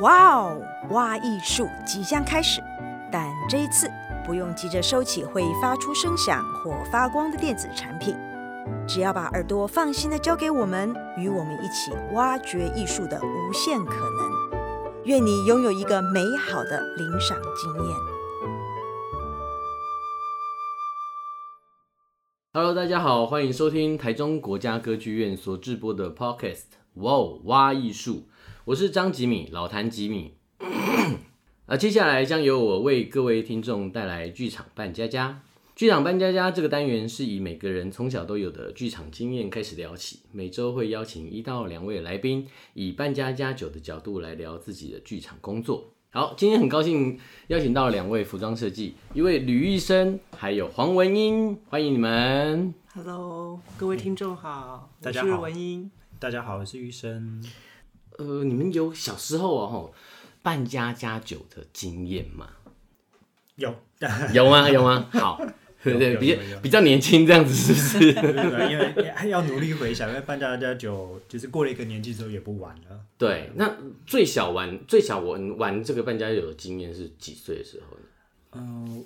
哇哦，挖艺术即将开始，但这一次不用急着收起会发出声响或发光的电子产品，只要把耳朵放心的交给我们，与我们一起挖掘艺术的无限可能。愿你拥有一个美好的聆赏经验。Hello，大家好，欢迎收听台中国家歌剧院所制播的 Podcast《哇哦，挖艺术》。我是张吉米，老谭吉米。啊，接下来将由我为各位听众带来剧场扮家家。剧场扮家家这个单元是以每个人从小都有的剧场经验开始聊起，每周会邀请一到两位来宾，以扮家家酒的角度来聊自己的剧场工作。好，今天很高兴邀请到两位服装设计，一位吕玉生，还有黄文英，欢迎你们。Hello，各位听众好，大家好，我是文英。大家好，我是玉生。呃，你们有小时候哦，扮家家酒的经验吗？有，有吗？有吗？好。对对，比较比较年轻这样子是不是？因为要努力回想，因为扮家家酒就是过了一个年纪之后也不晚了。对，那最小玩最小玩玩这个扮家家酒的经验是几岁的时候呢？嗯。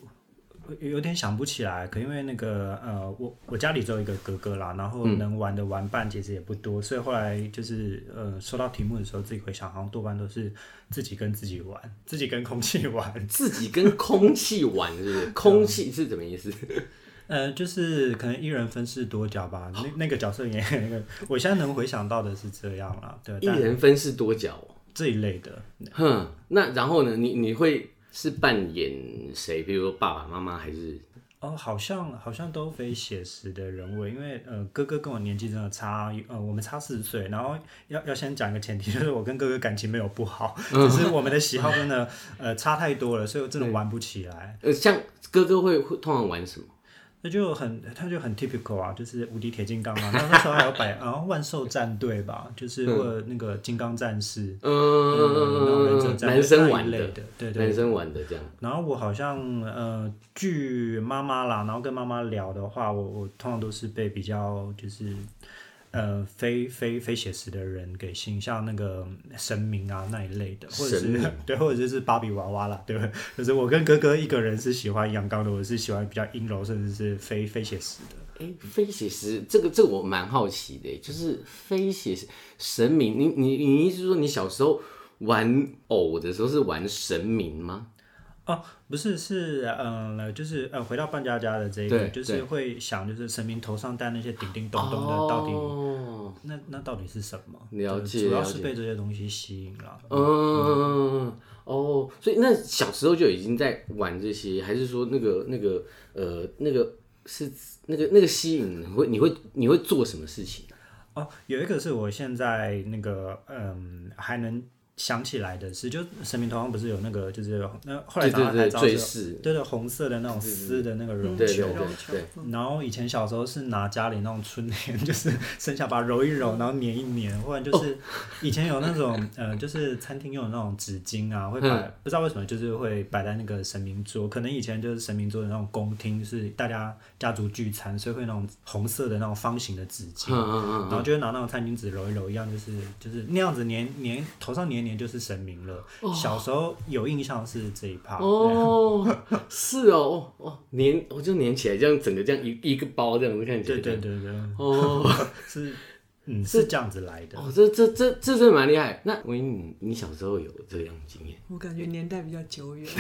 有点想不起来，可因为那个呃，我我家里只有一个哥哥啦，然后能玩的玩伴其实也不多，嗯、所以后来就是呃，收到题目的时候自己回想，好像多半都是自己跟自己玩，自己跟空气玩，自己跟空气玩，是不是？空气是什么意思？呃，就是可能一人分饰多角吧，那那个角色也那个，我现在能回想到的是这样啦，对，一人分饰多角这一类的，哼，那然后呢？你你会？是扮演谁？比如说爸爸妈妈还是？哦，好像好像都非写实的人物，因为呃哥哥跟我年纪真的差，呃我们差四岁，然后要要先讲一个前提，就是我跟哥哥感情没有不好，只是我们的喜好真的呃差太多了，所以我真的玩不起来。呃，像哥哥会会通常玩什么？那就很，他就很 typical 啊，就是无敌铁金刚啊。然后那时候还有摆，然后万兽战队吧，就是或者那个金刚战士，嗯嗯嗯嗯，男生玩的，对对，男生玩的这样。然后我好像呃，据妈妈啦，然后跟妈妈聊的话，我我通常都是被比较就是。呃，非非非写实的人给形象，那个神明啊那一类的，或者是对，或者就是芭比娃娃啦，对不对？就是我跟哥哥一个人是喜欢阳刚的，我是喜欢比较阴柔，甚至是非非写实的。哎、欸，非写实，这个这个我蛮好奇的，就是非写实神明，你你你意思是说你小时候玩偶的时候是玩神明吗？哦，不是，是嗯、呃，就是呃，回到扮家家的这一个，就是会想，就是神明头上戴那些叮叮咚咚的，到底、哦、那那到底是什么？了解，主要是被这些东西吸引了。嗯，嗯哦，所以那小时候就已经在玩这些，还是说那个那个呃那个是那个那个吸引你会你会你会做什么事情？哦，有一个是我现在那个嗯还能。想起来的是，就神明头上不是有那个，就是那后来长大才知道，对对，对红色的那种丝的那个绒球，然后以前小时候是拿家里那种春联，就是剩下把它揉一揉，然后粘一粘，或者就是以前有那种 呃，就是餐厅用的那种纸巾啊，会摆，不知道为什么就是会摆在那个神明桌，可能以前就是神明桌的那种公厅，是大家家族聚餐，所以会那种红色的那种方形的纸巾，然后就会拿那种餐巾纸揉一揉，一样就是就是那样子粘粘头上粘。年就是神明了。小时候有印象是这一趴哦，是哦哦，粘我就粘起来，这样整个这样一一个包这样子看起来，对对对对，哦，是嗯是这样子来的。哦，这这这这真蛮厉害。那我你你小时候有这样经验？我感觉年代比较久远。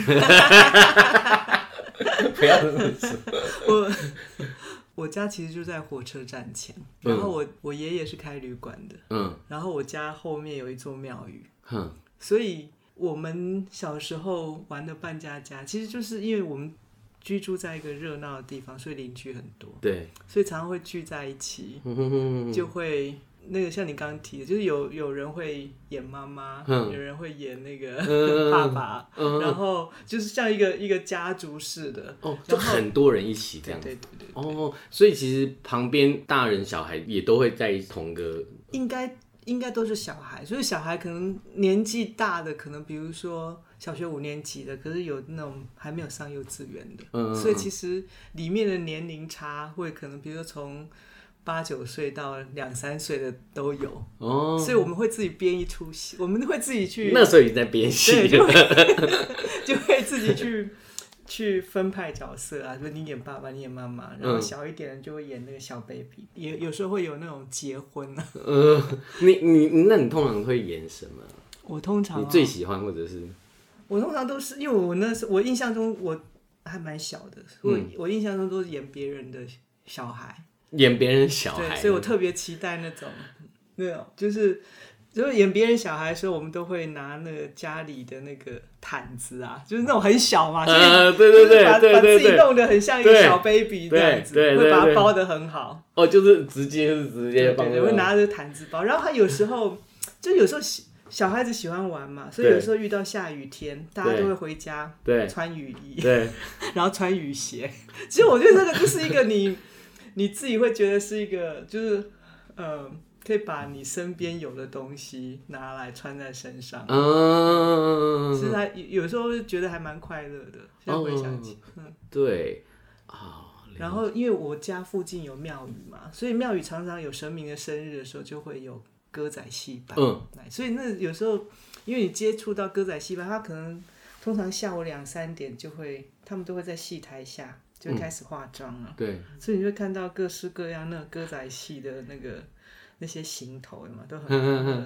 不要这么说。我我家其实就在火车站前，然后我我爷爷是开旅馆的，嗯，然后我家后面有一座庙宇。哼，所以我们小时候玩的扮家家，其实就是因为我们居住在一个热闹的地方，所以邻居很多。对，所以常常会聚在一起，就会那个像你刚刚提的，就是有有人会演妈妈，有人会演那个 爸爸，然后就是像一个一个家族似的，哦，就很多人一起这样。对对对。哦，所以其实旁边大人小孩也都会在同个，应该。应该都是小孩，所以小孩可能年纪大的，可能比如说小学五年级的，可是有那种还没有上幼稚园的，嗯嗯嗯，所以其实里面的年龄差会可能，比如说从八九岁到两三岁的都有哦，所以我们会自己编一出戏，我们会自己去。那时候已经在编戏，就会自己去去分派角色啊，就你演爸爸，你演妈妈，然后小一点的就会演那个小 baby，也有时候会有那种结婚啊。呃，你你那你通常会演什么？我通常你最喜欢或者是？我通常都是因为我那时我印象中我还蛮小的，我我印象中都是演别人的小孩。演别人小孩，所以我特别期待那种，那种就是，就是演别人小孩的时候，我们都会拿那个家里的那个毯子啊，就是那种很小嘛，所以对对对，把把自己弄得很像一个小 baby 这样子，会把它包的很好。哦，就是直接是直接包，对，会拿着毯子包。然后他有时候就有时候小孩子喜欢玩嘛，所以有时候遇到下雨天，大家都会回家，对，穿雨衣，对，然后穿雨鞋。其实我觉得这个就是一个你。你自己会觉得是一个，就是，呃，可以把你身边有的东西拿来穿在身上。嗯，其实还有时候觉得还蛮快乐的。现在回想起，嗯，对，啊然后因为我家附近有庙宇嘛，所以庙宇常常有神明的生日的时候，就会有歌仔戏班。嗯，所以那有时候，因为你接触到歌仔戏班，他可能通常下午两三点就会，他们都会在戏台下。就开始化妆了，嗯，对，所以你会看到各式各样那个歌仔戏的那个那些行头嘛，都很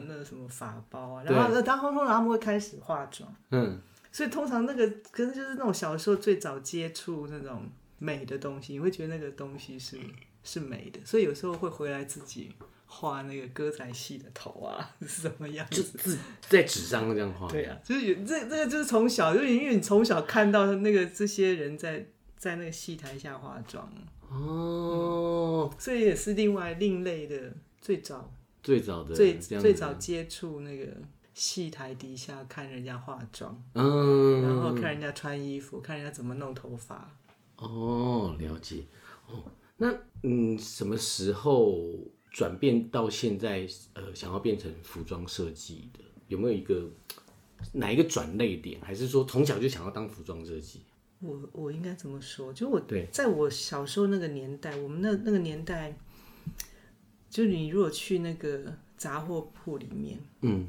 那个什么法包啊，然后那当通通他们会开始化妆，嗯，所以通常那个可能就是那种小时候最早接触那种美的东西，你会觉得那个东西是是美的，所以有时候会回来自己画那个歌仔戏的头啊，是什么样子？就自在纸上这样画，对啊，就是有这这个就是从小，就是因为你从小看到那个这些人在。在那个戏台下化妆。哦、嗯，所以也是另外另类的最早最早的最最早接触那个戏台底下看人家化妆，嗯，然后看人家穿衣服，看人家怎么弄头发。哦，了解。哦，那嗯，什么时候转变到现在呃，想要变成服装设计的？有没有一个哪一个转类点？还是说从小就想要当服装设计？我我应该怎么说？就我对在我小时候那个年代，我们那那个年代，就你如果去那个杂货铺里面，嗯，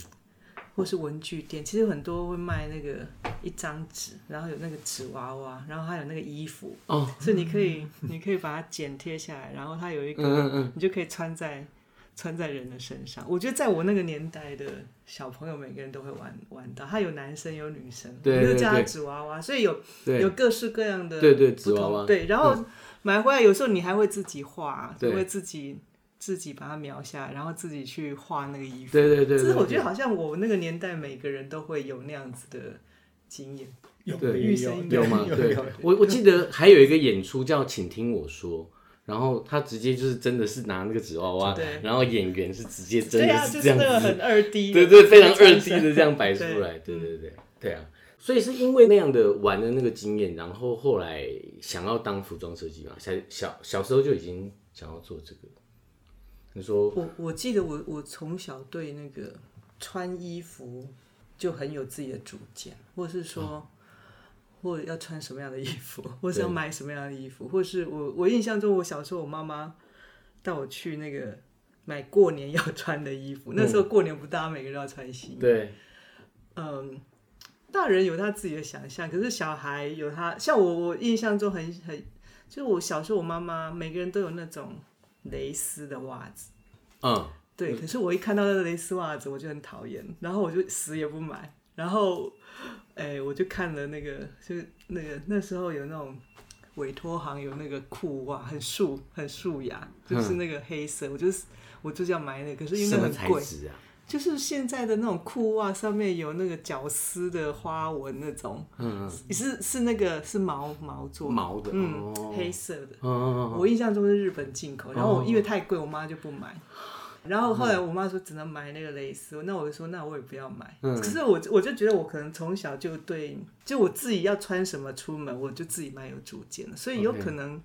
或是文具店，其实很多会卖那个一张纸，然后有那个纸娃娃，然后还有那个衣服，哦，所以你可以你可以把它剪贴下来，然后它有一个，嗯嗯嗯，你就可以穿在。穿在人的身上，我觉得在我那个年代的小朋友，每个人都会玩玩到。他有男生有女生，对，对，对，就叫他纸娃娃，所以有有各式各样的，对对纸娃娃，对。然后买回来有时候你还会自己画，就会自己自己把它描下来，然后自己去画那个衣服。对对对，对。其实我觉得好像我那个年代每个人都会有那样子的经验。有有有吗？对，我我记得还有一个演出叫《请听我说》。然后他直接就是真的是拿那个纸娃娃，然后演员是直接真的是这样子，啊就是、很二 D，对对，非常二 D 的这样摆出来，对对对对，对啊，所以是因为那样的玩的那个经验，然后后来想要当服装设计嘛，小小小时候就已经想要做这个。你说我我记得我我从小对那个穿衣服就很有自己的主见，或是说。哦或者要穿什么样的衣服，或是要买什么样的衣服，或是我我印象中，我小时候我妈妈带我去那个买过年要穿的衣服。嗯、那时候过年不大家每个人都要穿新衣。对，嗯，大人有他自己的想象，可是小孩有他。像我，我印象中很很，就是我小时候我妈妈每个人都有那种蕾丝的袜子。嗯，对。可是我一看到那个蕾丝袜子，我就很讨厌，然后我就死也不买，然后。哎、欸，我就看了那个，就是那个那时候有那种委托行有那个裤袜，很素很素雅，就是那个黑色，嗯、我就是我就是要买那个，可是因为很贵，啊、就是现在的那种裤袜上面有那个绞丝的花纹那种，嗯，是是那个是毛毛做的毛的，嗯，哦、黑色的，哦、我印象中是日本进口，然后我因为太贵，我妈就不买。然后后来我妈说只能买那个蕾丝，那我就说那我也不要买。可是我我就觉得我可能从小就对，就我自己要穿什么出门，我就自己蛮有主见的，所以有可能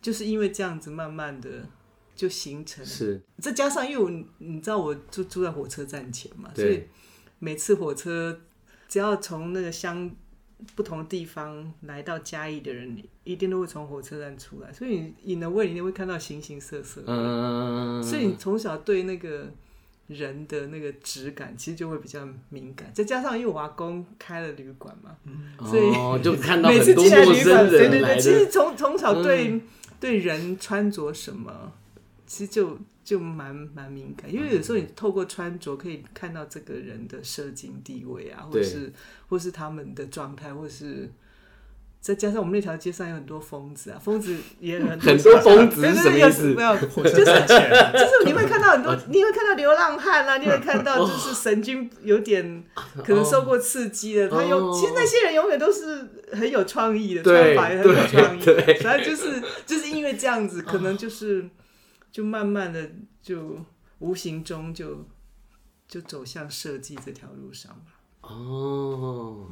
就是因为这样子，慢慢的就形成。是。再加上因为我你知道我住住在火车站前嘛，所以每次火车只要从那个乡不同地方来到嘉义的人，一定都会从火车站出来，所以你你的胃里面会看到形形色色。嗯，所以你从小对那个人的那个质感，其实就会比较敏感。再加上因为我阿公开了旅馆嘛，嗯、所以、哦、就看到很多陌生人来的。每次进来旅馆，对对对，其实从从小对、嗯、对人穿着什么，其实就。就蛮蛮敏感，因为有时候你透过穿着可以看到这个人的社经地位啊，或是或是他们的状态，或是再加上我们那条街上有很多疯子啊，疯子也很很多疯子是什么意思？没有，就是就是你会看到很多，你会看到流浪汉啊，你会看到就是神经有点可能受过刺激的，他有其实那些人永远都是很有创意的，穿法也很有创意，反正就是就是因为这样子，可能就是。就慢慢的，就无形中就就走向设计这条路上吧。哦，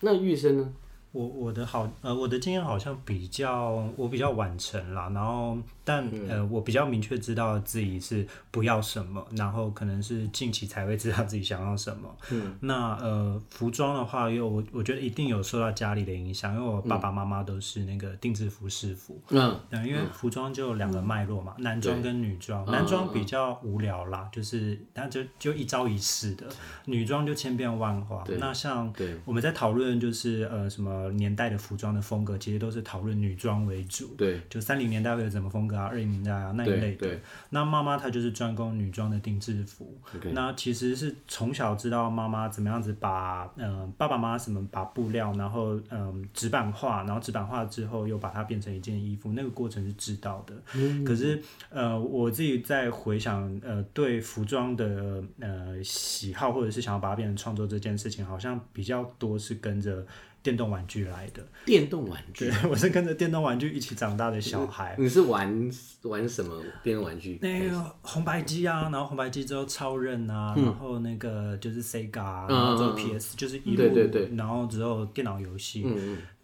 那玉生呢？我我的好呃，我的经验好像比较我比较晚成啦，然后但、嗯、呃，我比较明确知道自己是不要什么，然后可能是近期才会知道自己想要什么。嗯，那呃，服装的话，因为我我觉得一定有受到家里的影响，因为我爸爸妈妈都是那个定制服饰服。嗯，因为服装就两个脉络嘛，嗯、男装跟女装，男装比较无聊啦，就是但就就一招一式的，女装就千变万化。那像我们在讨论就是呃什么。年代的服装的风格，其实都是讨论女装为主。对，就三零年代会有什么风格啊，二零年代啊那一类的。那妈妈她就是专攻女装的定制服。那其实是从小知道妈妈怎么样子把嗯、呃、爸爸妈妈什么把布料，然后嗯纸板化，然后纸板化之后又把它变成一件衣服，那个过程是知道的。嗯、可是呃我自己在回想呃对服装的呃喜好，或者是想要把它变成创作这件事情，好像比较多是跟着。电动玩具来的。电动玩具，对，我是跟着电动玩具一起长大的小孩。你是玩玩什么电动玩具？那个红白机啊，然后红白机之后超任啊，嗯、然后那个就是 Sega，、啊、然后之后 PS、嗯、就是一路，对对对，然后之后电脑游戏。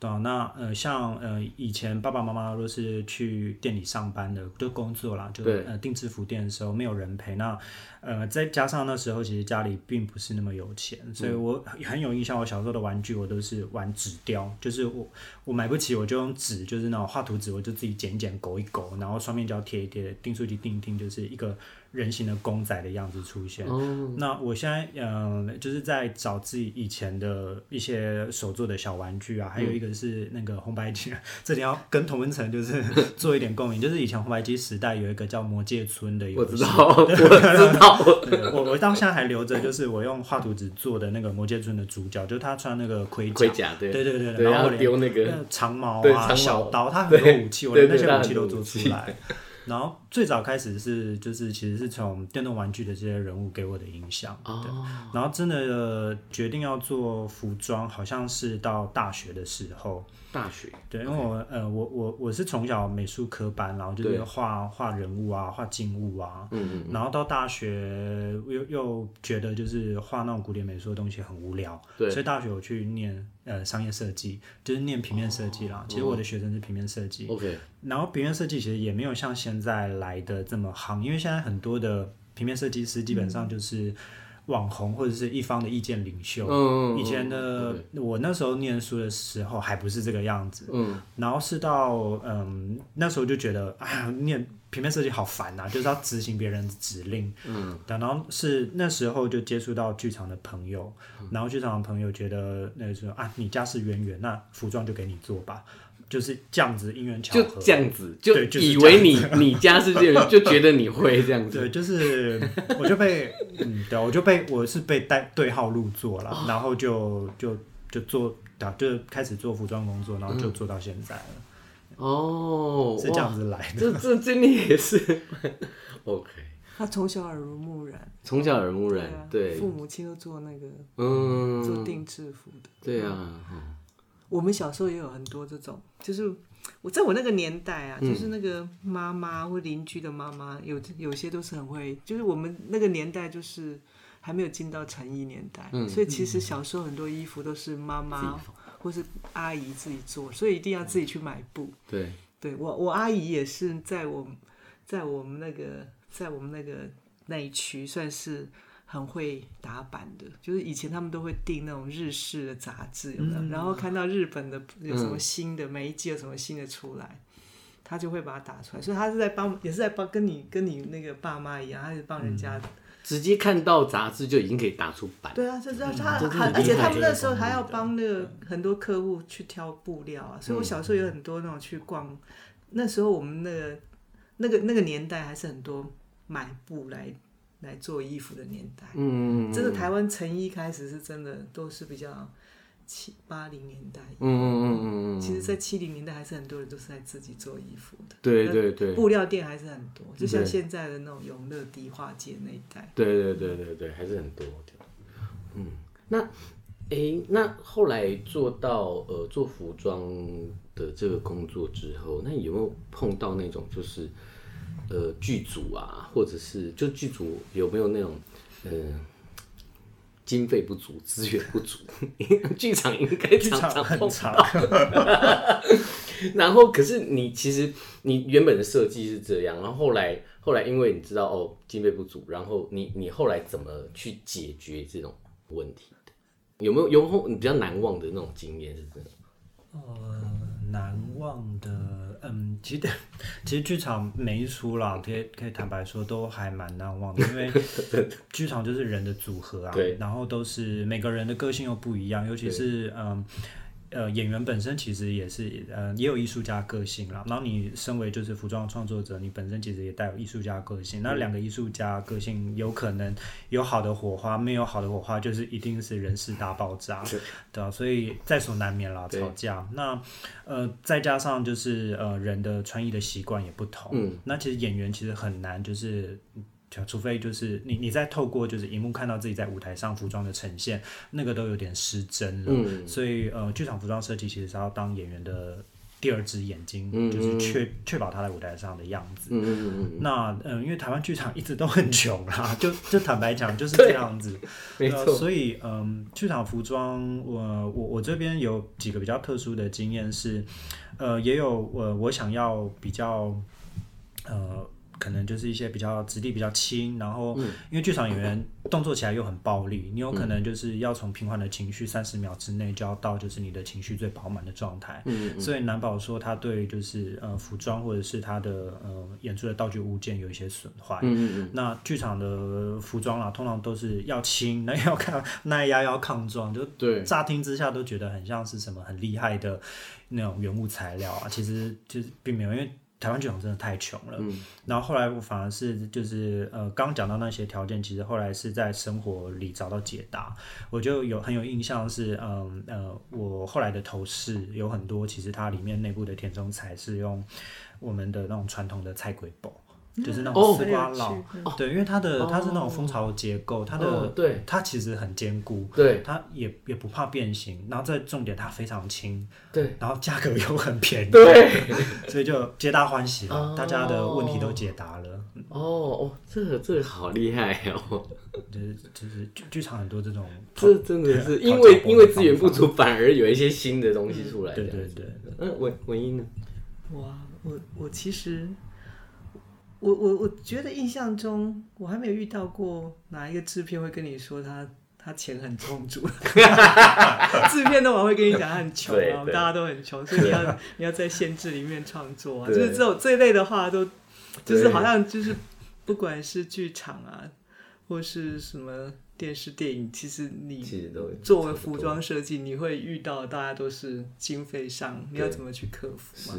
对啊，那呃，像呃，以前爸爸妈妈都是去店里上班的，就工作啦，就呃定制服店的时候没有人陪。那呃，再加上那时候其实家里并不是那么有钱，所以我很有印象，我小时候的玩具我都是玩纸雕，就是我我买不起，我就用纸，就是那种画图纸，我就自己剪一剪、勾一勾，然后双面胶贴一贴，订书机订一订，就是一个。人形的公仔的样子出现。Oh. 那我现在嗯、呃，就是在找自己以前的一些手做的小玩具啊，还有一个是那个红白机。这里要跟同温层就是 做一点共鸣，就是以前红白机时代有一个叫魔界村的游戏，我知道，我 我到现在还留着，就是我用画图纸做的那个魔界村的主角，就是他穿那个盔甲，盔甲，对对对对，对然后丢那个长矛啊、小刀，他很多武器，我连那些武器都做出来。然后最早开始是就是其实是从电动玩具的这些人物给我的影响，对。然后真的决定要做服装，好像是到大学的时候。大学。对，因为我呃我我我是从小美术科班，然后就是画画人物啊，画静物啊，嗯嗯，然后到大学又又觉得就是画那种古典美术的东西很无聊，对，所以大学我去念呃商业设计，就是念平面设计啦。其实我的学生是平面设计，OK，然后平面设计其实也没有像现在来的这么夯，因为现在很多的平面设计师基本上就是。网红或者是一方的意见领袖，嗯、以前的我那时候念书的时候还不是这个样子，嗯、然后是到嗯那时候就觉得哎呀，念平面设计好烦呐，就是要执行别人的指令，嗯，然后是那时候就接触到剧场的朋友，嗯、然后剧场的朋友觉得那个时候啊，你家世渊源，那服装就给你做吧。就是这样子，因缘巧合，就这样子，就以为你 你家是这样，就觉得你会这样子。对，就是我就被嗯，对，我就被我是被带对号入座了，然后就就就做，就开始做服装工作，然后就做到现在了。哦，是这样子来的。这这经历也是 OK。他从小耳濡目染，从小耳濡目染，对，父母亲都做那个嗯，做定制服的。对啊。我们小时候也有很多这种，就是我在我那个年代啊，就是那个妈妈或邻居的妈妈，有有些都是很会，就是我们那个年代就是还没有进到成衣年代，嗯、所以其实小时候很多衣服都是妈妈或是阿姨自己做，所以一定要自己去买布。对，对我我阿姨也是在我，在我们那个在我们那个那一区算是。很会打版的，就是以前他们都会订那种日式的杂志，有没有？嗯、然后看到日本的有什么新的，嗯、每一季有什么新的出来，他就会把它打出来。所以他是在帮，也是在帮，跟你跟你那个爸妈一样，他是帮人家、嗯、直接看到杂志就已经可以打出版。对啊，就是他，嗯、而且他们那时候还要帮那个很多客户去挑布料啊。所以我小时候有很多那种去逛，那时候我们那个那个那个年代还是很多买布来。来做衣服的年代，嗯，这个台湾成衣开始是真的都是比较七八零年代，嗯嗯嗯嗯，其实，在七零年代还是很多人都是在自己做衣服的，对对对，布料店还是很多，就像现在的那种永乐迪化街那一带，对对对对对，还是很多的，嗯，那哎、欸，那后来做到呃做服装的这个工作之后，那有没有碰到那种就是？呃，剧组啊，或者是就剧组有没有那种呃经费不足、资源不足？剧场应该常常碰到。然后，可是你其实你原本的设计是这样，然后后来后来因为你知道哦经费不足，然后你你后来怎么去解决这种问题的？有没有有没有你比较难忘的那种经验是这样？呃。难忘的，嗯，其实 其实剧场每一出啦，可以可以坦白说都还蛮难忘的，因为 剧场就是人的组合啊，对然后都是每个人的个性又不一样，尤其是嗯。呃，演员本身其实也是，呃，也有艺术家个性啦。然后你身为就是服装创作者，你本身其实也带有艺术家个性。那两个艺术家个性有可能有好的火花，没有好的火花，就是一定是人事大爆炸，对，啊，所以在所难免啦，吵架。那呃，再加上就是呃，人的穿衣的习惯也不同。嗯，那其实演员其实很难就是。除非就是你你在透过就是荧幕看到自己在舞台上服装的呈现，那个都有点失真了。嗯、所以呃，剧场服装设计其实是要当演员的第二只眼睛，嗯、就是确确保他在舞台上的样子。那嗯、呃，因为台湾剧场一直都很穷啦，就就坦白讲就是这样子。所以嗯、呃，剧场服装我我我这边有几个比较特殊的经验是，呃，也有我、呃、我想要比较呃。可能就是一些比较质地比较轻，然后因为剧场演员动作起来又很暴力，你有可能就是要从平缓的情绪三十秒之内就要到就是你的情绪最饱满的状态，嗯嗯，所以难保说他对就是呃服装或者是他的呃演出的道具物件有一些损坏，嗯嗯嗯，那剧场的服装啦，通常都是要轻，那要抗耐压要抗撞，就对，乍听之下都觉得很像是什么很厉害的那种原物材料啊，其实就是并没有，因为。台湾剧场真的太穷了，嗯、然后后来我反而是就是呃，刚讲到那些条件，其实后来是在生活里找到解答。我就有很有印象是，嗯呃，呃，我后来的头饰有很多，其实它里面内部的填充材是用我们的那种传统的菜龟布。就是那种丝瓜烙，对，因为它的它是那种蜂巢结构，它的对它其实很坚固，对，它也也不怕变形，然后再重点它非常轻，对，然后价格又很便宜，对，所以就皆大欢喜了，大家的问题都解答了。哦哦，这个这个好厉害哦，就是就是剧场很多这种，这真的是因为因为资源不足，反而有一些新的东西出来。对对对，嗯，文文英呢？哇，我我其实。我我我觉得印象中，我还没有遇到过哪一个制片会跟你说他他钱很充足 制片都往往会跟你讲他很穷啊，大家都很穷，所以你要你要在限制里面创作啊，就是这种这一类的话都，就是好像就是不管是剧场啊，或是什么电视电影，其实你作为服装设计，你会遇到大家都是经费上你要怎么去克服嘛？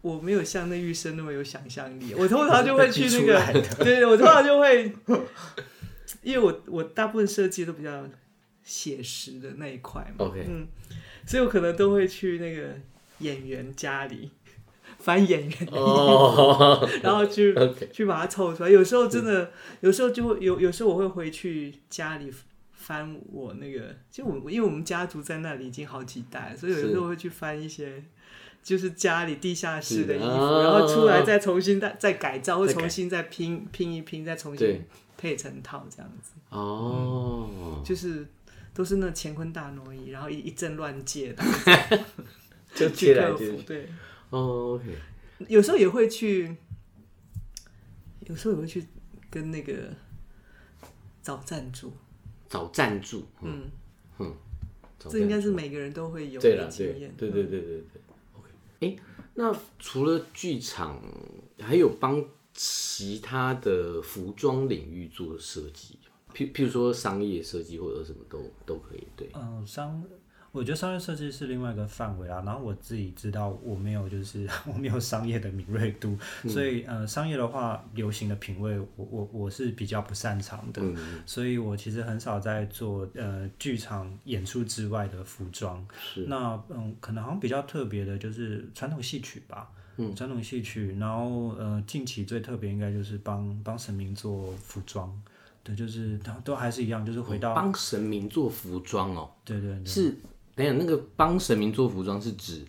我没有像那玉生那么有想象力，我通常就会去那个，对，我通常就会，因为我我大部分设计都比较写实的那一块嘛，Okay. 嗯，所以我可能都会去那个演员家里翻演员的衣服，oh. 然后去 去把它凑出来。有时候真的，有时候就会有，有时候我会回去家里翻我那个，就我因为我们家族在那里已经好几代，所以有时候会去翻一些。就是家里地下室的衣服，啊、然后出来再重新再再改造，或重新再拼拼一拼，再重新配成套这样子。哦、嗯，就是都是那乾坤大挪移，然后一一阵乱借的，就借来借去。对，哦，OK。有时候也会去，有时候也会去跟那个找赞助，找赞助，嗯。嗯，这应该是每个人都会有的经验。对对对对对。哎，那除了剧场，还有帮其他的服装领域做设计，譬譬如说商业设计或者什么都都可以。对，嗯，商。我觉得商业设计是另外一个范围啊，然后我自己知道我没有，就是 我没有商业的敏锐度，嗯、所以呃，商业的话，流行的品味，我我我是比较不擅长的，嗯、所以我其实很少在做呃剧场演出之外的服装。是，那嗯，可能好像比较特别的就是传统戏曲吧，嗯，传统戏曲，然后呃，近期最特别应该就是帮帮神明做服装，对，就是都都还是一样，就是回到帮神明做服装哦，对对对，是。等下，那个帮神明做服装是指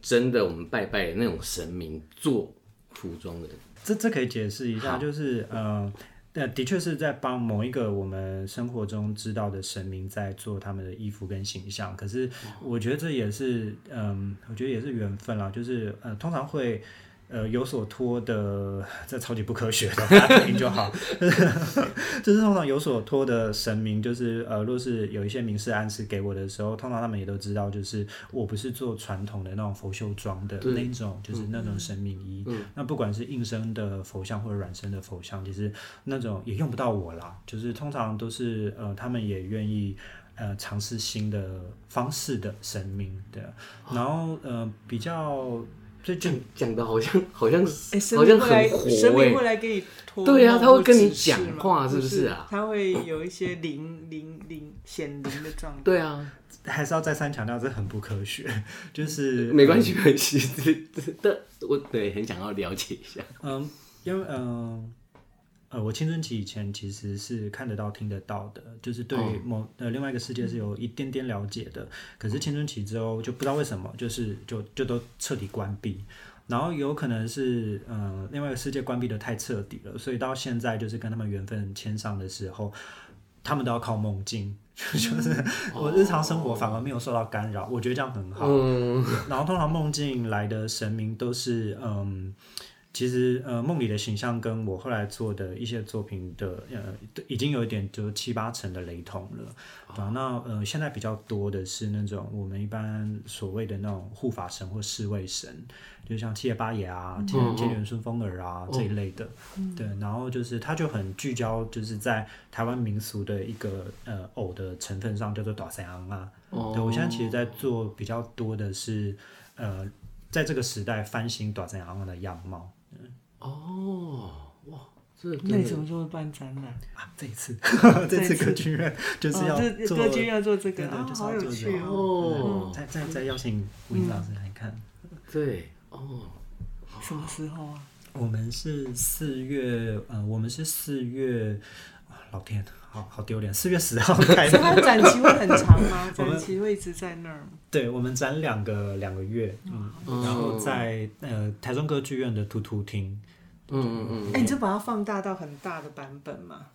真的我们拜拜的那种神明做服装的？这这可以解释一下，就是呃，的确是在帮某一个我们生活中知道的神明在做他们的衣服跟形象。可是我觉得这也是嗯、呃，我觉得也是缘分啦，就是呃，通常会。呃，有所托的，这超级不科学的，大家听就好。就是通常有所托的神明，就是呃，若是有一些明示暗示给我的时候，通常他们也都知道，就是我不是做传统的那种佛绣装的那种，就是那种神明衣。嗯、那不管是硬身的佛像或者软身的佛像，其实那种也用不到我啦。就是通常都是呃，他们也愿意呃尝试新的方式的神明的。然后呃，比较。所以讲讲的好像 好像是，欸、好像很活哎，神明会来给你托，对啊，他会跟你讲话，是不是啊？他会有一些灵灵灵显灵的状态。对啊，还是要再三强调，这很不科学。就是没关系，没关系。这这我对很想要了解一下。嗯，因为嗯。呃，我青春期以前其实是看得到、听得到的，就是对某呃另外一个世界是有一点点了解的。可是青春期之后就不知道为什么，就是就就都彻底关闭。然后有可能是呃另外一个世界关闭的太彻底了，所以到现在就是跟他们缘分牵上的时候，他们都要靠梦境，就是我日常生活反而没有受到干扰，我觉得这样很好。然后通常梦境来的神明都是嗯。其实，呃，梦里的形象跟我后来做的一些作品的，呃，已经有一点就七八成的雷同了。那呃，现在比较多的是那种我们一般所谓的那种护法神或侍卫神，就像七爷八爷啊、天天元顺风耳啊、嗯、这一类的。嗯、对，然后就是它就很聚焦，就是在台湾民俗的一个呃偶的成分上，叫做大山尪啊。哦、对，我现在其实在做比较多的是，呃，在这个时代翻新大山尪的样貌。哦，哇，这那你什么时候办展览？啊？这一次，这次歌剧院就是要做歌剧要做这个，好有趣哦。再再再邀请吴英老师来看，对，哦，什么时候啊？我们是四月，呃，我们是四月，老天，好好丢脸，四月十号 开的。它展期会很长吗？展期会一直在那儿？对，我们展两个两个月，嗯，然后在呃台中歌剧院的突突厅。嗯嗯嗯，哎、欸，你就把它放大到很大的版本嘛？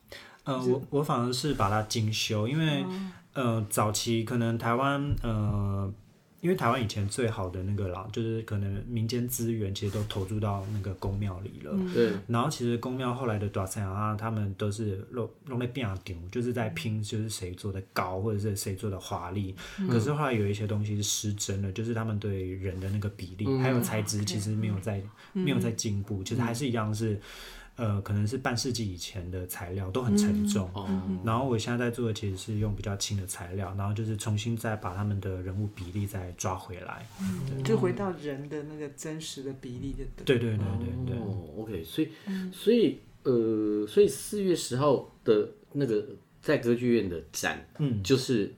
呃，我我反而是把它精修，因为、嗯、呃，早期可能台湾呃。因为台湾以前最好的那个啦，就是可能民间资源其实都投注到那个宫庙里了。对。然后其实宫庙后来的大山尪啊，他们都是弄弄在变啊就是在拼，就是谁做的高，或者是谁做的华丽。嗯、可是后来有一些东西是失真的，就是他们对人的那个比例、嗯、还有材质，其实没有在、嗯、没有在进步，其实还是一样是。呃，可能是半世纪以前的材料都很沉重，嗯、然后我现在在做的其实是用比较轻的材料，然后就是重新再把他们的人物比例再抓回来，嗯、就回到人的那个真实的比例的。对对对对对。哦，OK，所以所以呃，所以四月十号的那个在歌剧院的展，嗯，就是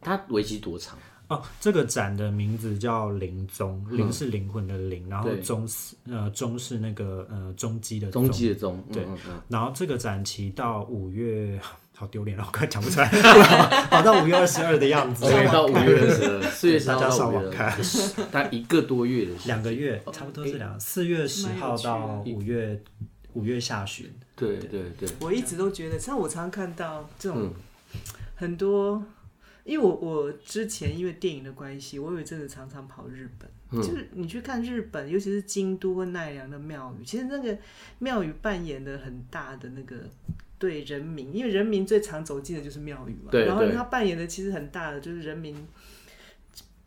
它为期多长？哦，这个展的名字叫灵宗，灵是灵魂的灵，然后宗是呃宗是那个呃中基的中基的宗，对。然后这个展期到五月，好丢脸了，我快讲不出来，好到五月二十二的样子，对，到五月二十二，四月大家上网看，大概一个多月的两个月，差不多是两，四月十号到五月五月下旬，对对对。我一直都觉得，像我常常看到这种很多。因为我我之前因为电影的关系，我有一阵子常常跑日本，嗯、就是你去看日本，尤其是京都和奈良的庙宇，其实那个庙宇扮演的很大的那个对人民，因为人民最常走进的就是庙宇嘛。然后他扮演的其实很大的就是人民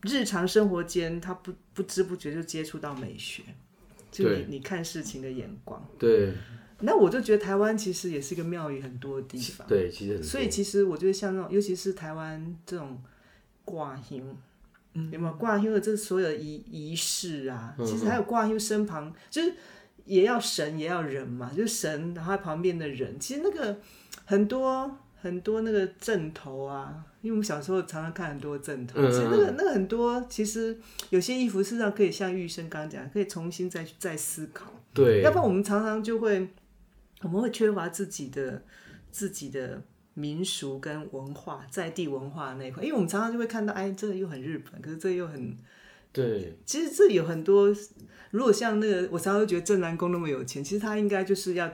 日常生活间，他不不知不觉就接触到美学，就你你看事情的眼光。对。那我就觉得台湾其实也是一个庙宇很多的地方。对，其实。所以其实我觉得像那种，尤其是台湾这种挂香，嗯，有没有挂香的这所有仪仪式啊？其实还有挂香身旁就是。也要神也要人嘛，就是神，然后旁边的人，其实那个很多很多那个阵头啊，因为我们小时候常常看很多阵头，嗯、其实那个那个很多，其实有些衣服事实上可以像玉生刚刚讲，可以重新再再思考。对，要不然我们常常就会我们会缺乏自己的自己的民俗跟文化在地文化那一块，因为我们常常就会看到，哎，这个又很日本，可是这个又很对，其实这有很多。如果像那个，我常常觉得正南宫那么有钱，其实他应该就是要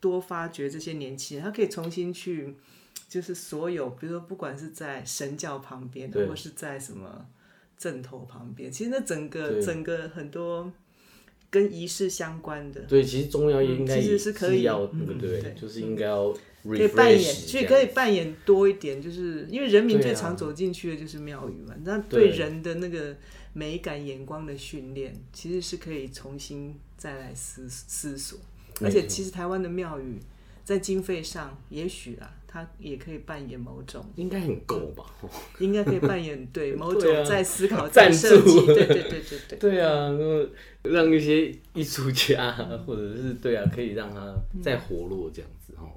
多发掘这些年轻人，他可以重新去，就是所有，比如说不管是在神教旁边，或者是在什么阵头旁边，其实那整个整个很多跟仪式相关的，对，其实中央应该、嗯、其实是可以要对不对？对就是应该要可以扮演，其实可以扮演多一点，就是因为人民最常走进去的就是庙宇嘛，那对人的那个。美感眼光的训练，其实是可以重新再来思思索，而且其实台湾的庙宇在经费上，也许啊，它也可以扮演某种，应该很够吧？应该可以扮演 对某种在思考、在设计，对对对对对。对啊，让一些艺术家或者是对啊，可以让他再活络这样子哦。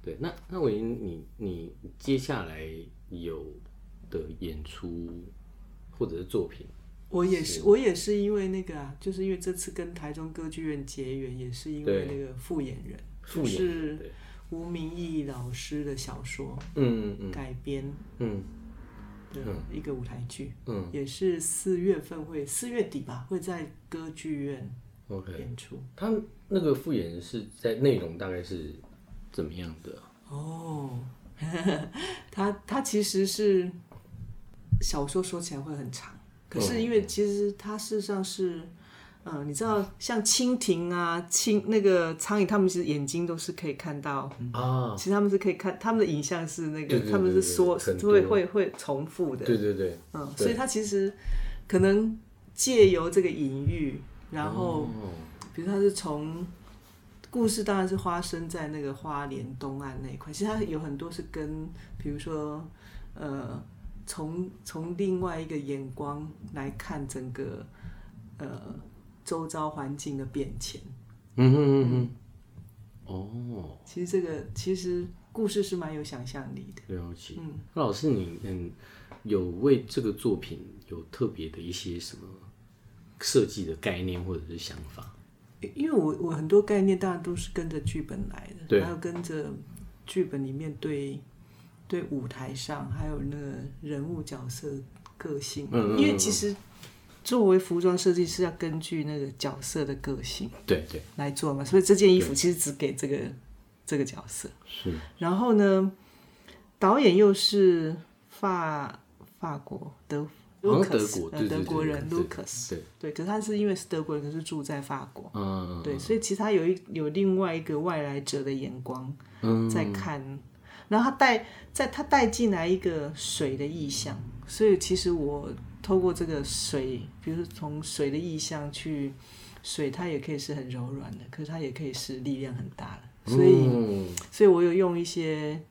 对，那那伟莹，你你接下来有的演出或者是作品？我也是，我也是因为那个啊，就是因为这次跟台中歌剧院结缘，也是因为那个复演人，就是吴明义老师的小说，嗯嗯改编，嗯，的一个舞台剧，嗯，也是四月份会，四月底吧，会在歌剧院，OK 演出。他那个复演是在内容大概是怎么样的？哦，他他其实是小说说起来会很长。可是因为其实它事实上是，嗯，你知道像蜻蜓啊、蜻那个苍蝇，它们其实眼睛都是可以看到啊。其实他们是可以看，他们的影像是那个，他们是说会会会重复的。对对对。嗯，所以它其实可能借由这个隐喻，然后比如它是从故事当然是发生在那个花莲东岸那一块，其实它有很多是跟比如说呃。从从另外一个眼光来看整个呃周遭环境的变迁，嗯哼嗯哼，哦，其实这个其实故事是蛮有想象力的。了解，嗯，那老师你嗯有为这个作品有特别的一些什么设计的概念或者是想法？因为我我很多概念当然都是跟着剧本来的，对，还有跟着剧本里面对。对舞台上还有那个人物角色个性，嗯嗯嗯，因为其实作为服装设计师要根据那个角色的个性，对对。来做嘛，所以这件衣服其实只给这个这个角色。是，然后呢，导演又是法法国德卢克斯，德国人 Lucas，对。对，可是他是因为是德国人，可是住在法国，嗯，对，所以其实他有一有另外一个外来者的眼光在看。然后他带在他带进来一个水的意象，所以其实我透过这个水，比如说从水的意象去水，它也可以是很柔软的，可是它也可以是力量很大的。所以，嗯、所以我有用一些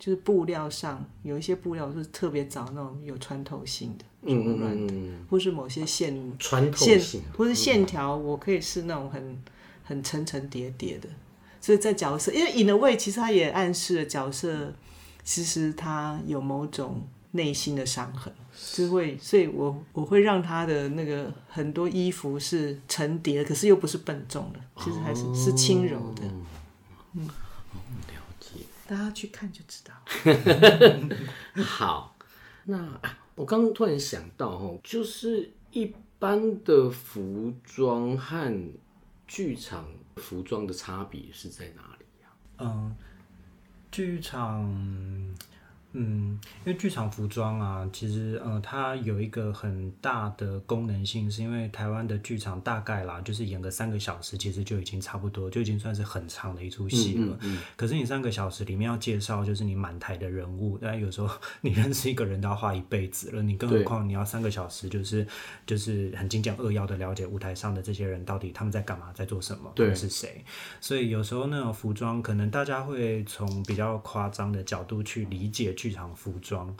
就是布料上有一些布料是特别找那种有穿透性的、柔软的，嗯、或是某些线穿透性线或是线条，我可以是那种很很层层叠叠的。所以在角色，因为 in a way，其实它也暗示了角色，其实它有某种内心的伤痕，就会，所以我我会让他的那个很多衣服是层叠，可是又不是笨重的，其实还是、哦、是轻柔的。嗯，了解，大家去看就知道。好，那我刚刚突然想到哦，就是一般的服装和剧场。服装的差别是在哪里呀？嗯，剧场嗯，因为剧场服装啊，其实呃，它有一个很大的功能性，是因为台湾的剧场大概啦，就是演个三个小时，其实就已经差不多，就已经算是很长的一出戏了。嗯嗯嗯、可是你三个小时里面要介绍，就是你满台的人物，但有时候 你认识一个人都要花一辈子了，你更何况你要三个小时，就是就是很精简扼要的了解舞台上的这些人到底他们在干嘛，在做什么，对是谁。所以有时候那种服装，可能大家会从比较夸张的角度去理解。剧场服装，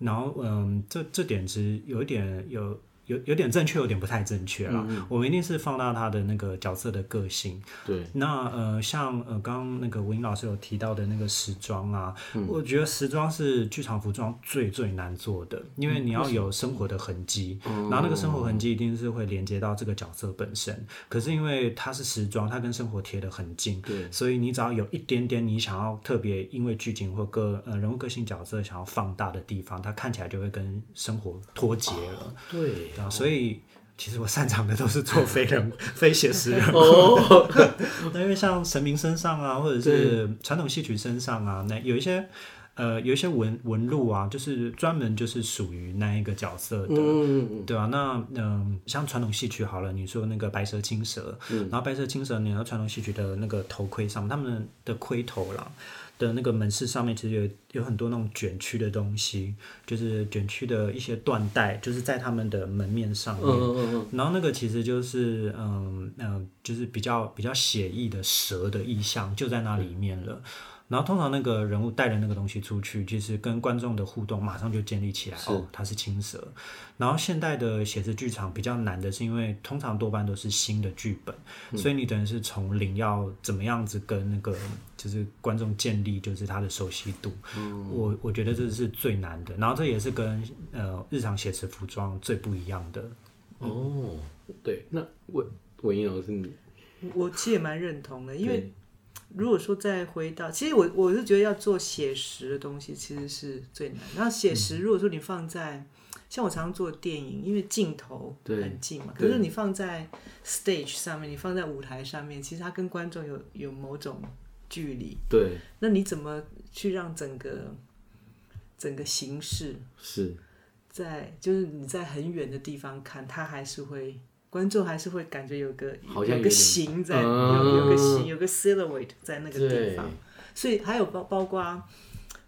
然后嗯，这这点其实有一点有有有点正确，有点不太正确啦。嗯嗯，我们一定是放大他的那个角色的个性。对，那呃，像呃，刚刚那个吴英老师有提到的那个时装啊，嗯、我觉得时装是剧场服装最最难做的，因为你要有生活的痕迹，嗯、然后那个生活痕迹一定是会连接到这个角色本身。嗯、可是因为它是时装，它跟生活贴得很近，对，所以你只要有一点点你想要特别因为剧情或个呃人物个性角色想要放大的地方，它看起来就会跟生活脱节了。哦、对。啊，所以其实我擅长的都是做非人、非写实人物。哦，那因为像神明身上啊，或者是传统戏曲身上啊，那有一些呃，有一些纹纹路啊，就是专门就是属于那一个角色的，嗯、对吧、啊？那嗯、呃，像传统戏曲好了，你说那个白蛇青蛇，嗯、然后白蛇青蛇，你要传统戏曲的那个头盔上，他们的盔头啦。的那个门市上面其实有有很多那种卷曲的东西，就是卷曲的一些缎带，就是在他们的门面上面。嗯嗯嗯。然后那个其实就是嗯嗯、呃，就是比较比较写意的蛇的意象就在那里面了。然后通常那个人物带着那个东西出去，其实跟观众的互动马上就建立起来。是哦，他是青蛇。然后现代的写实剧场比较难的是，因为通常多半都是新的剧本，嗯、所以你等于是从零要怎么样子跟那个就是观众建立就是他的熟悉度。嗯、我我觉得这是最难的。然后这也是跟呃日常写实服装最不一样的。哦，对，那我文英老师你，我其实也蛮认同的，因为。如果说再回到，其实我我是觉得要做写实的东西，其实是最难。然后写实，如果说你放在，嗯、像我常常做电影，因为镜头很近嘛，可是你放在 stage 上面，你放在舞台上面，其实它跟观众有有某种距离。对。那你怎么去让整个整个形式是在，就是你在很远的地方看，它还是会。观众还是会感觉有个有，有个形在，有有个形，有个 silhouette 在那个地方，所以还有包包括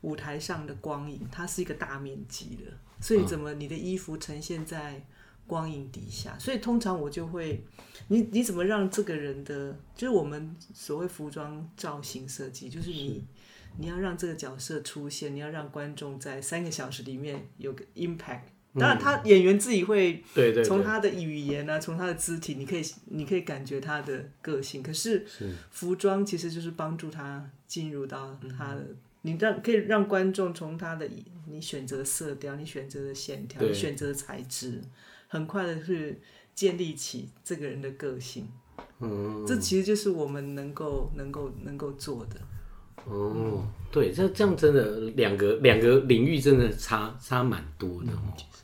舞台上的光影，它是一个大面积的，所以怎么你的衣服呈现在光影底下？所以通常我就会，你你怎么让这个人的，就是我们所谓服装造型设计，就是你是你要让这个角色出现，你要让观众在三个小时里面有个 impact。当然，他演员自己会从他的语言啊，从他的肢体，你可以你可以感觉他的个性。可是服装其实就是帮助他进入到他的，你让可以让观众从他的你选择的色调、你选择的线条、你选择的材质，很快的去建立起这个人的个性。嗯，这其实就是我们能够能够能够做的。哦，对，这这样真的两个两个领域真的差差蛮多的哦。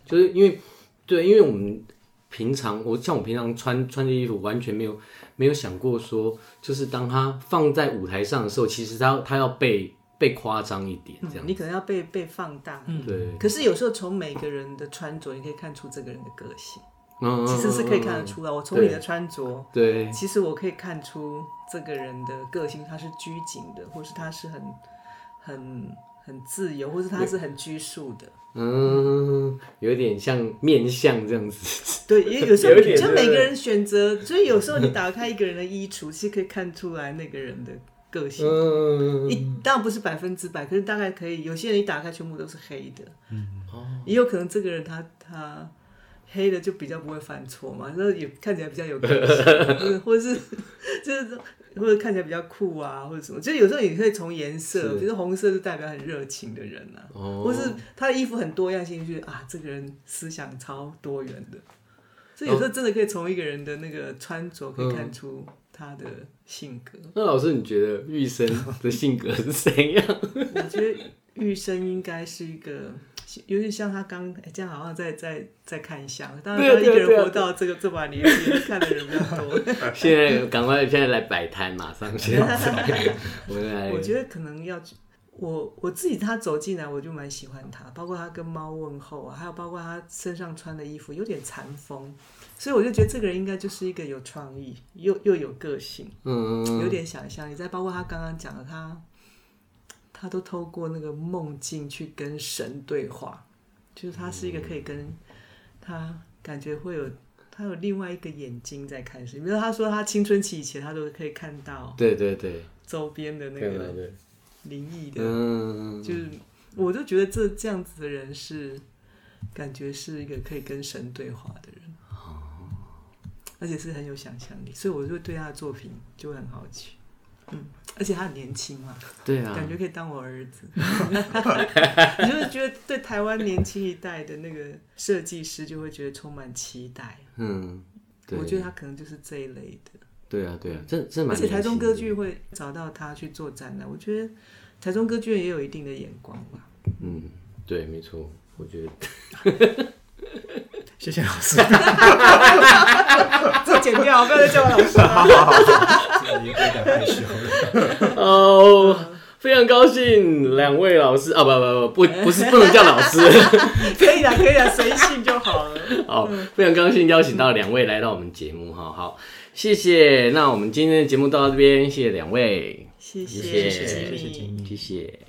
就是因为，对，因为我们平常我像我平常穿穿的衣服，完全没有没有想过说，就是当他放在舞台上的时候，其实它它要被被夸张一点，这样、嗯、你可能要被被放大。嗯，对。可是有时候从每个人的穿着，你可以看出这个人的个性。嗯，其实是可以看得出来。我从你的穿着，对，其实我可以看出这个人的个性，他是拘谨的，或是他是很很很自由，或是他是很拘束的。嗯，有点像面相这样子。对，也有时候 就每个人选择，所以有时候你打开一个人的衣橱，其实可以看出来那个人的个性。嗯，一当然不是百分之百，可是大概可以。有些人一打开全部都是黑的，嗯，也有可能这个人他他。黑的就比较不会犯错嘛，那也看起来比较有个性，或者是就是或者看起来比较酷啊，或者什么，就有时候也可以从颜色，比如说红色就代表很热情的人啊，哦、或是他的衣服很多样性，就是啊，这个人思想超多元的，所以有时候真的可以从一个人的那个穿着可以看出他的性格。那老师，你觉得玉生的性格是怎样？我觉得玉生应该是一个。有点像他刚哎，这样好像在在在看相，当然他一个人活到这个这把年纪，看的人比较多。现在赶快现在来摆摊，马上现在。我觉得可能要，我我自己他走进来，我就蛮喜欢他，包括他跟猫问候啊，还有包括他身上穿的衣服有点禅风，所以我就觉得这个人应该就是一个有创意又又有个性，嗯，有点想象力。再包括他刚刚讲的，他他都透过那个梦境去跟神对话，就是他是一个可以跟他感觉会有他有另外一个眼睛在看事，比如说他说他青春期以前他都可以看到，对对对，周边的那个。灵异的，嗯、就是，我就觉得这这样子的人是，感觉是一个可以跟神对话的人，哦、而且是很有想象力，所以我就对他的作品就会很好奇，嗯，而且他很年轻嘛，对啊，感觉可以当我儿子，你就是觉得对台湾年轻一代的那个设计师就会觉得充满期待，嗯，我觉得他可能就是这一类的。对啊，对啊，这这蛮。而且台中歌剧会找到他去做展览，我觉得台中歌剧院也有一定的眼光吧。嗯，对，没错，我觉得。谢谢老师。这剪掉，不要再叫我老师了。好好好，有点害羞了。哦，非常高兴两位老师啊，不不不不，不是不能叫老师。可以啊，可以啊，随性就好了。好，非常高兴邀请到两位来到我们节目哈，好。谢谢，那我们今天的节目到这边，谢谢两位，谢谢，谢谢，谢谢，谢谢。